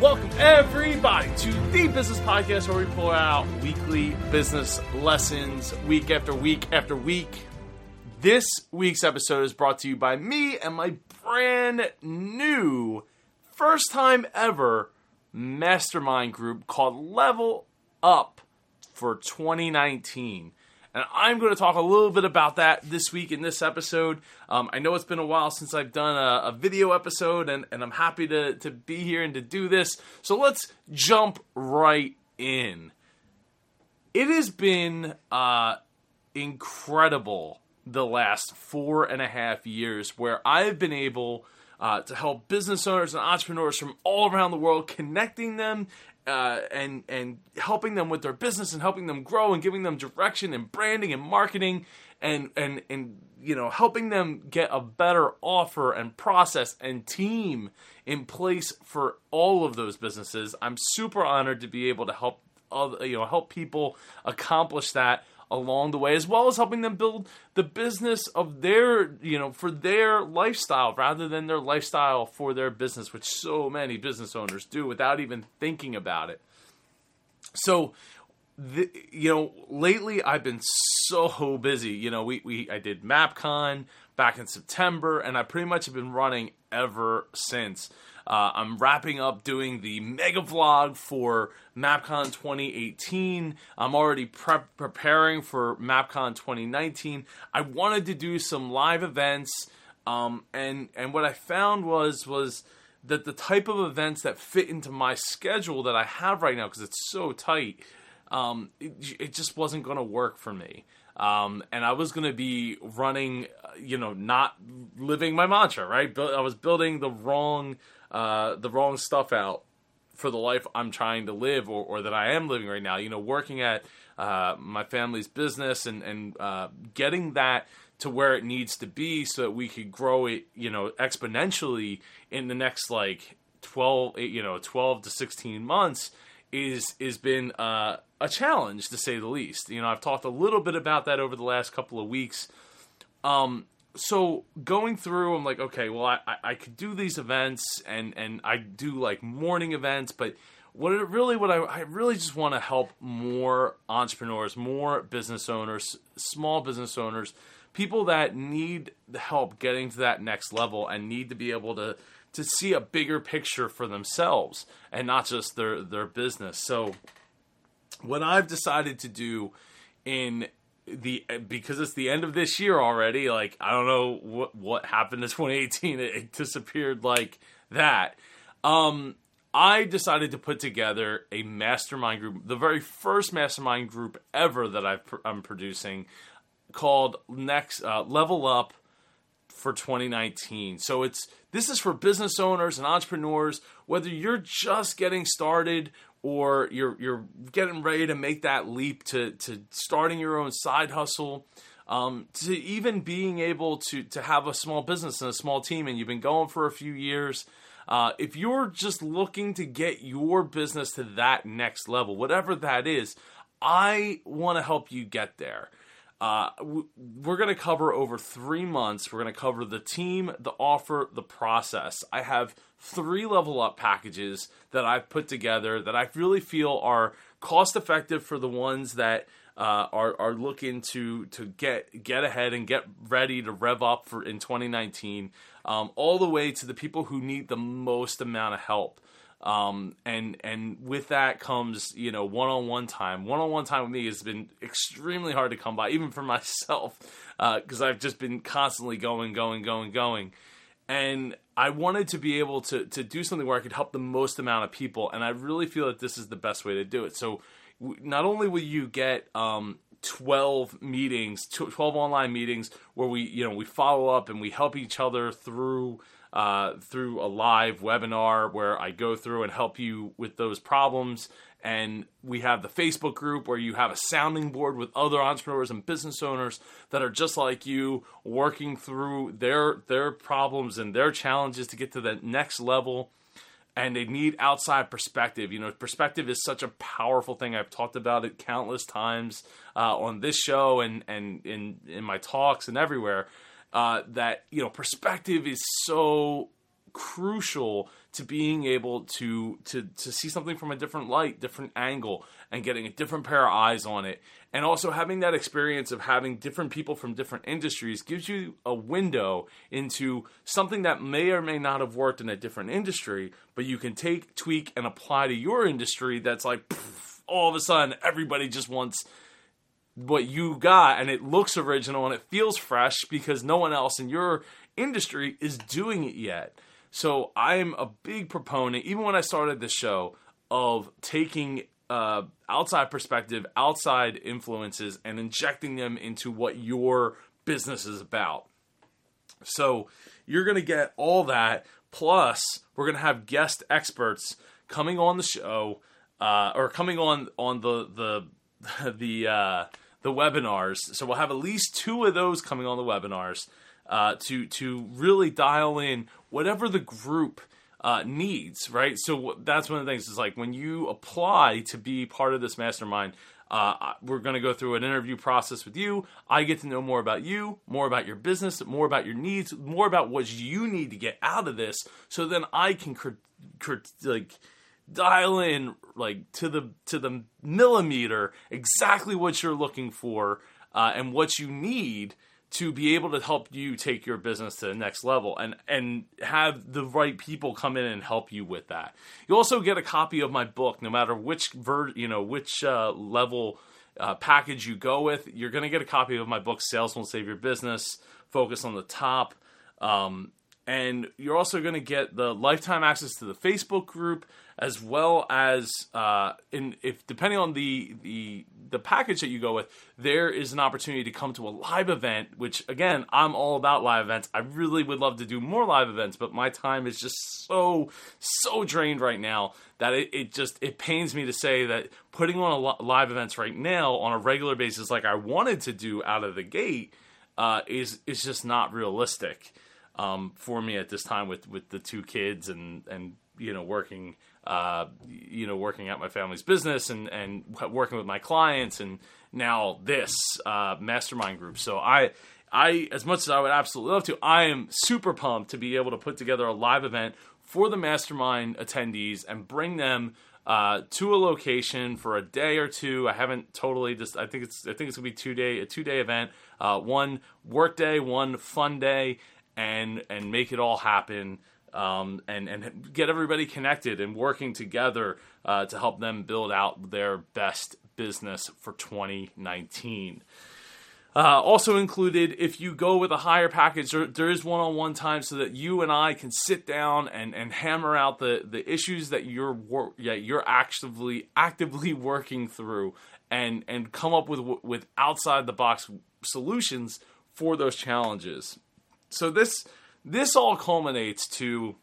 Welcome, everybody, to the Business Podcast where we pull out weekly business lessons week after week after week. This week's episode is brought to you by me and my brand new, first time ever mastermind group called Level Up for 2019. And I'm going to talk a little bit about that this week in this episode. Um, I know it's been a while since I've done a, a video episode, and, and I'm happy to, to be here and to do this. So let's jump right in. It has been uh, incredible the last four and a half years where I've been able uh, to help business owners and entrepreneurs from all around the world, connecting them uh, and and helping them with their business and helping them grow and giving them direction and branding and marketing and and and you know helping them get a better offer and process and team in place for all of those businesses. I'm super honored to be able to help other, you know help people accomplish that along the way, as well as helping them build the business of their, you know, for their lifestyle rather than their lifestyle for their business, which so many business owners do without even thinking about it. So, the, you know, lately I've been so busy. You know, we, we I did MapCon back in September, and I pretty much have been running ever since. Uh, I'm wrapping up doing the mega vlog for MapCon 2018. I'm already prep- preparing for MapCon 2019. I wanted to do some live events, um, and and what I found was was that the type of events that fit into my schedule that I have right now because it's so tight, um, it, it just wasn't going to work for me. Um, and I was going to be running, you know, not living my mantra, right? I was building the wrong uh, the wrong stuff out for the life I'm trying to live or, or that I am living right now. You know, working at uh, my family's business and and uh, getting that to where it needs to be so that we could grow it, you know, exponentially in the next like 12, you know, 12 to 16 months is is been uh, a challenge to say the least. You know, I've talked a little bit about that over the last couple of weeks. Um, so going through, I'm like, okay, well, I, I, could do these events and and I do like morning events, but what it really what I, I really just want to help more entrepreneurs, more business owners, small business owners, people that need the help getting to that next level and need to be able to to see a bigger picture for themselves and not just their their business. So what I've decided to do in the because it's the end of this year already. Like I don't know what what happened to 2018. It, it disappeared like that. Um, I decided to put together a mastermind group, the very first mastermind group ever that i am producing, called Next uh, Level Up for 2019. So it's this is for business owners and entrepreneurs, whether you're just getting started or you're you're getting ready to make that leap to to starting your own side hustle um, to even being able to to have a small business and a small team and you've been going for a few years uh, if you're just looking to get your business to that next level whatever that is i want to help you get there uh, we're going to cover over three months. We're going to cover the team, the offer, the process. I have three level up packages that I've put together that I really feel are cost effective for the ones that uh, are are looking to to get get ahead and get ready to rev up for in 2019, um, all the way to the people who need the most amount of help. Um, and and with that comes you know one on one time. One on one time with me has been extremely hard to come by, even for myself, because uh, I've just been constantly going, going, going, going. And I wanted to be able to to do something where I could help the most amount of people, and I really feel that this is the best way to do it. So, not only will you get um, 12 meetings 12 online meetings where we you know we follow up and we help each other through uh, through a live webinar where I go through and help you with those problems. And we have the Facebook group where you have a sounding board with other entrepreneurs and business owners that are just like you, working through their their problems and their challenges to get to the next level. And they need outside perspective. You know, perspective is such a powerful thing. I've talked about it countless times uh, on this show and and in in my talks and everywhere uh, that you know perspective is so crucial to being able to to to see something from a different light, different angle, and getting a different pair of eyes on it. And also having that experience of having different people from different industries gives you a window into something that may or may not have worked in a different industry, but you can take, tweak, and apply to your industry. That's like poof, all of a sudden everybody just wants what you got and it looks original and it feels fresh because no one else in your industry is doing it yet. So I'm a big proponent, even when I started the show, of taking uh, outside perspective, outside influences, and injecting them into what your business is about. So you're going to get all that. Plus, we're going to have guest experts coming on the show, uh, or coming on on the the the uh, the webinars. So we'll have at least two of those coming on the webinars uh, to to really dial in whatever the group uh, needs. Right. So that's one of the things is like when you apply to be part of this mastermind. Uh, we're going to go through an interview process with you. I get to know more about you, more about your business, more about your needs, more about what you need to get out of this. So then I can like dial in like to the to the millimeter exactly what you're looking for uh, and what you need to be able to help you take your business to the next level and and have the right people come in and help you with that. You also get a copy of my book, no matter which ver you know which uh, level uh, package you go with. You're going to get a copy of my book, Sales Won't Save Your Business. Focus on the top. Um, and you're also going to get the lifetime access to the Facebook group as well as uh, in if depending on the the the package that you go with, there is an opportunity to come to a live event. Which again, I'm all about live events. I really would love to do more live events, but my time is just so so drained right now that it, it just it pains me to say that putting on a live events right now on a regular basis, like I wanted to do out of the gate, uh, is is just not realistic um, for me at this time with with the two kids and and you know working uh, you know working at my family's business and and working with my clients and now this uh, mastermind group. So I. I, as much as I would absolutely love to, I am super pumped to be able to put together a live event for the mastermind attendees and bring them uh, to a location for a day or two. I haven't totally just. I think it's. I think it's gonna be two day a two day event. Uh, one work day, one fun day, and and make it all happen um, and and get everybody connected and working together uh, to help them build out their best business for 2019. Uh, also included, if you go with a higher package, there, there is one-on-one time so that you and I can sit down and, and hammer out the, the issues that you're wor- yeah, you're actively actively working through and and come up with with outside the box solutions for those challenges so this this all culminates to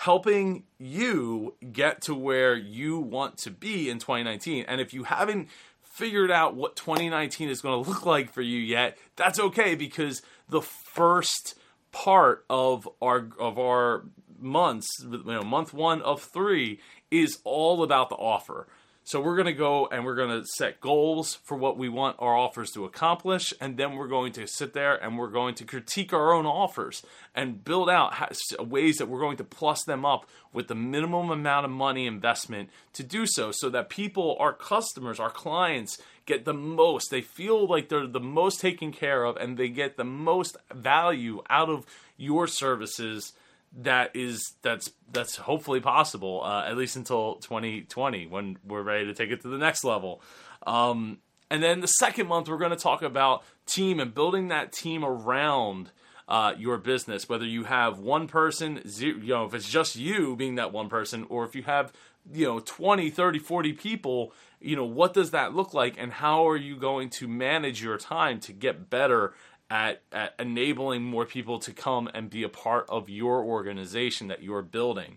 helping you get to where you want to be in 2019. And if you haven't figured out what 2019 is going to look like for you yet, that's okay because the first part of our of our months, you know, month 1 of 3 is all about the offer. So we're going to go and we're going to set goals for what we want our offers to accomplish, and then we're going to sit there and we're going to critique our own offers and build out ways that we're going to plus them up with the minimum amount of money investment to do so, so that people, our customers, our clients, get the most. They feel like they're the most taken care of, and they get the most value out of your services that is that's that's hopefully possible uh, at least until 2020 when we're ready to take it to the next level. Um, and then the second month we're going to talk about team and building that team around uh, your business whether you have one person zero, you know if it's just you being that one person or if you have you know 20 30 40 people you know what does that look like and how are you going to manage your time to get better at, at enabling more people to come and be a part of your organization that you're building.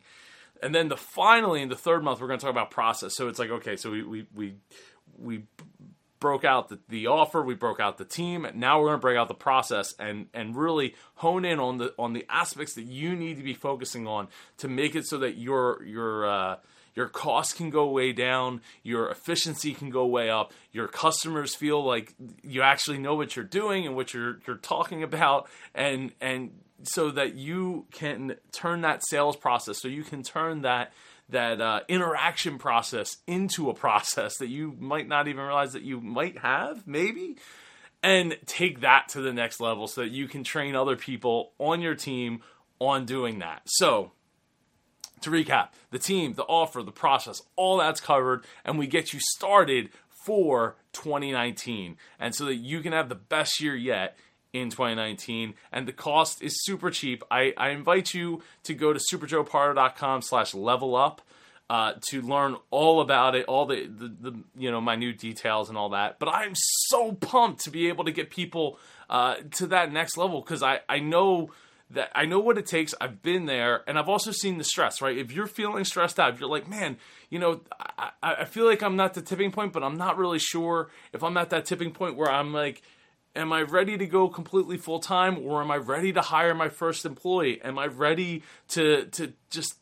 And then the finally in the third month we're going to talk about process. So it's like okay, so we we we, we broke out the, the offer, we broke out the team. Now we're going to break out the process and and really hone in on the on the aspects that you need to be focusing on to make it so that your your uh, your costs can go way down, your efficiency can go way up, your customers feel like you actually know what you're doing and what you're you're talking about and and so that you can turn that sales process, so you can turn that that uh, interaction process into a process that you might not even realize that you might have, maybe, and take that to the next level so that you can train other people on your team on doing that. So, to recap, the team, the offer, the process, all that's covered, and we get you started for 2019. And so that you can have the best year yet in 2019 and the cost is super cheap. I, I invite you to go to superjoepardo.com slash level up uh, to learn all about it all the, the, the you know minute details and all that. But i'm so pumped to be able to get people uh, to that next level because I, I know that I know what it takes. I've been there, and I've also seen the stress. Right, if you're feeling stressed out, if you're like, man, you know, I, I feel like I'm not the tipping point, but I'm not really sure if I'm at that tipping point where I'm like, am I ready to go completely full time, or am I ready to hire my first employee? Am I ready to to just,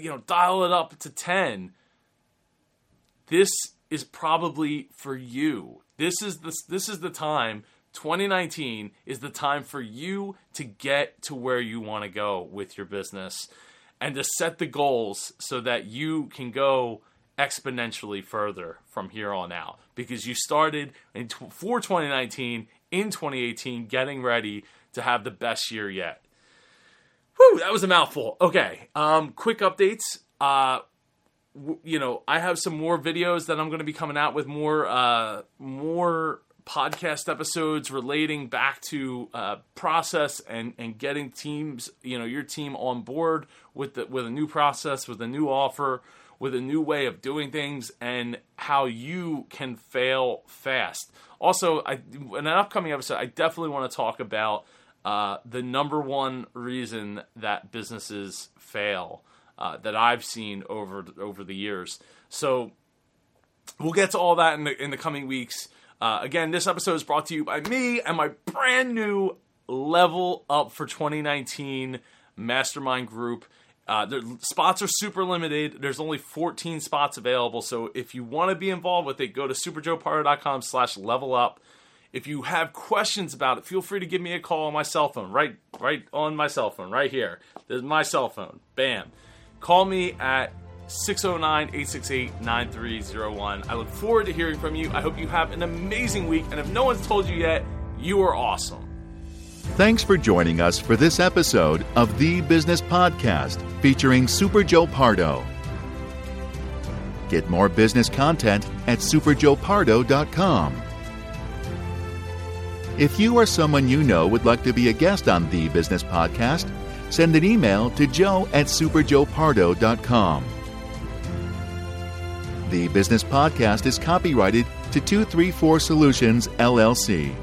you know, dial it up to ten? This is probably for you. This is the this is the time 2019 is the time for you to get to where you want to go with your business and to set the goals so that you can go exponentially further from here on out because you started in for 2019 in 2018 getting ready to have the best year yet. Whew, that was a mouthful. Okay, um, quick updates. Uh, w- you know, I have some more videos that I'm going to be coming out with more, uh, more podcast episodes relating back to uh, process and and getting teams, you know, your team on board with the, with a new process, with a new offer, with a new way of doing things, and how you can fail fast. Also, I, in an upcoming episode, I definitely want to talk about uh, the number one reason that businesses fail uh, that I've seen over over the years. So we'll get to all that in the in the coming weeks. Uh, again, this episode is brought to you by me and my brand new Level Up for 2019 mastermind group. Uh, the spots are super limited. There's only 14 spots available. So if you want to be involved with it, go to superjoepardo.com slash level up. If you have questions about it, feel free to give me a call on my cell phone, right, right on my cell phone, right here. There's my cell phone. Bam. Call me at 609 868 9301. I look forward to hearing from you. I hope you have an amazing week. And if no one's told you yet, you are awesome. Thanks for joining us for this episode of The Business Podcast featuring Super Joe Pardo. Get more business content at superjoepardo.com. If you or someone you know would like to be a guest on The Business Podcast, send an email to joe at superjoepardo.com. The Business Podcast is copyrighted to 234 Solutions, LLC.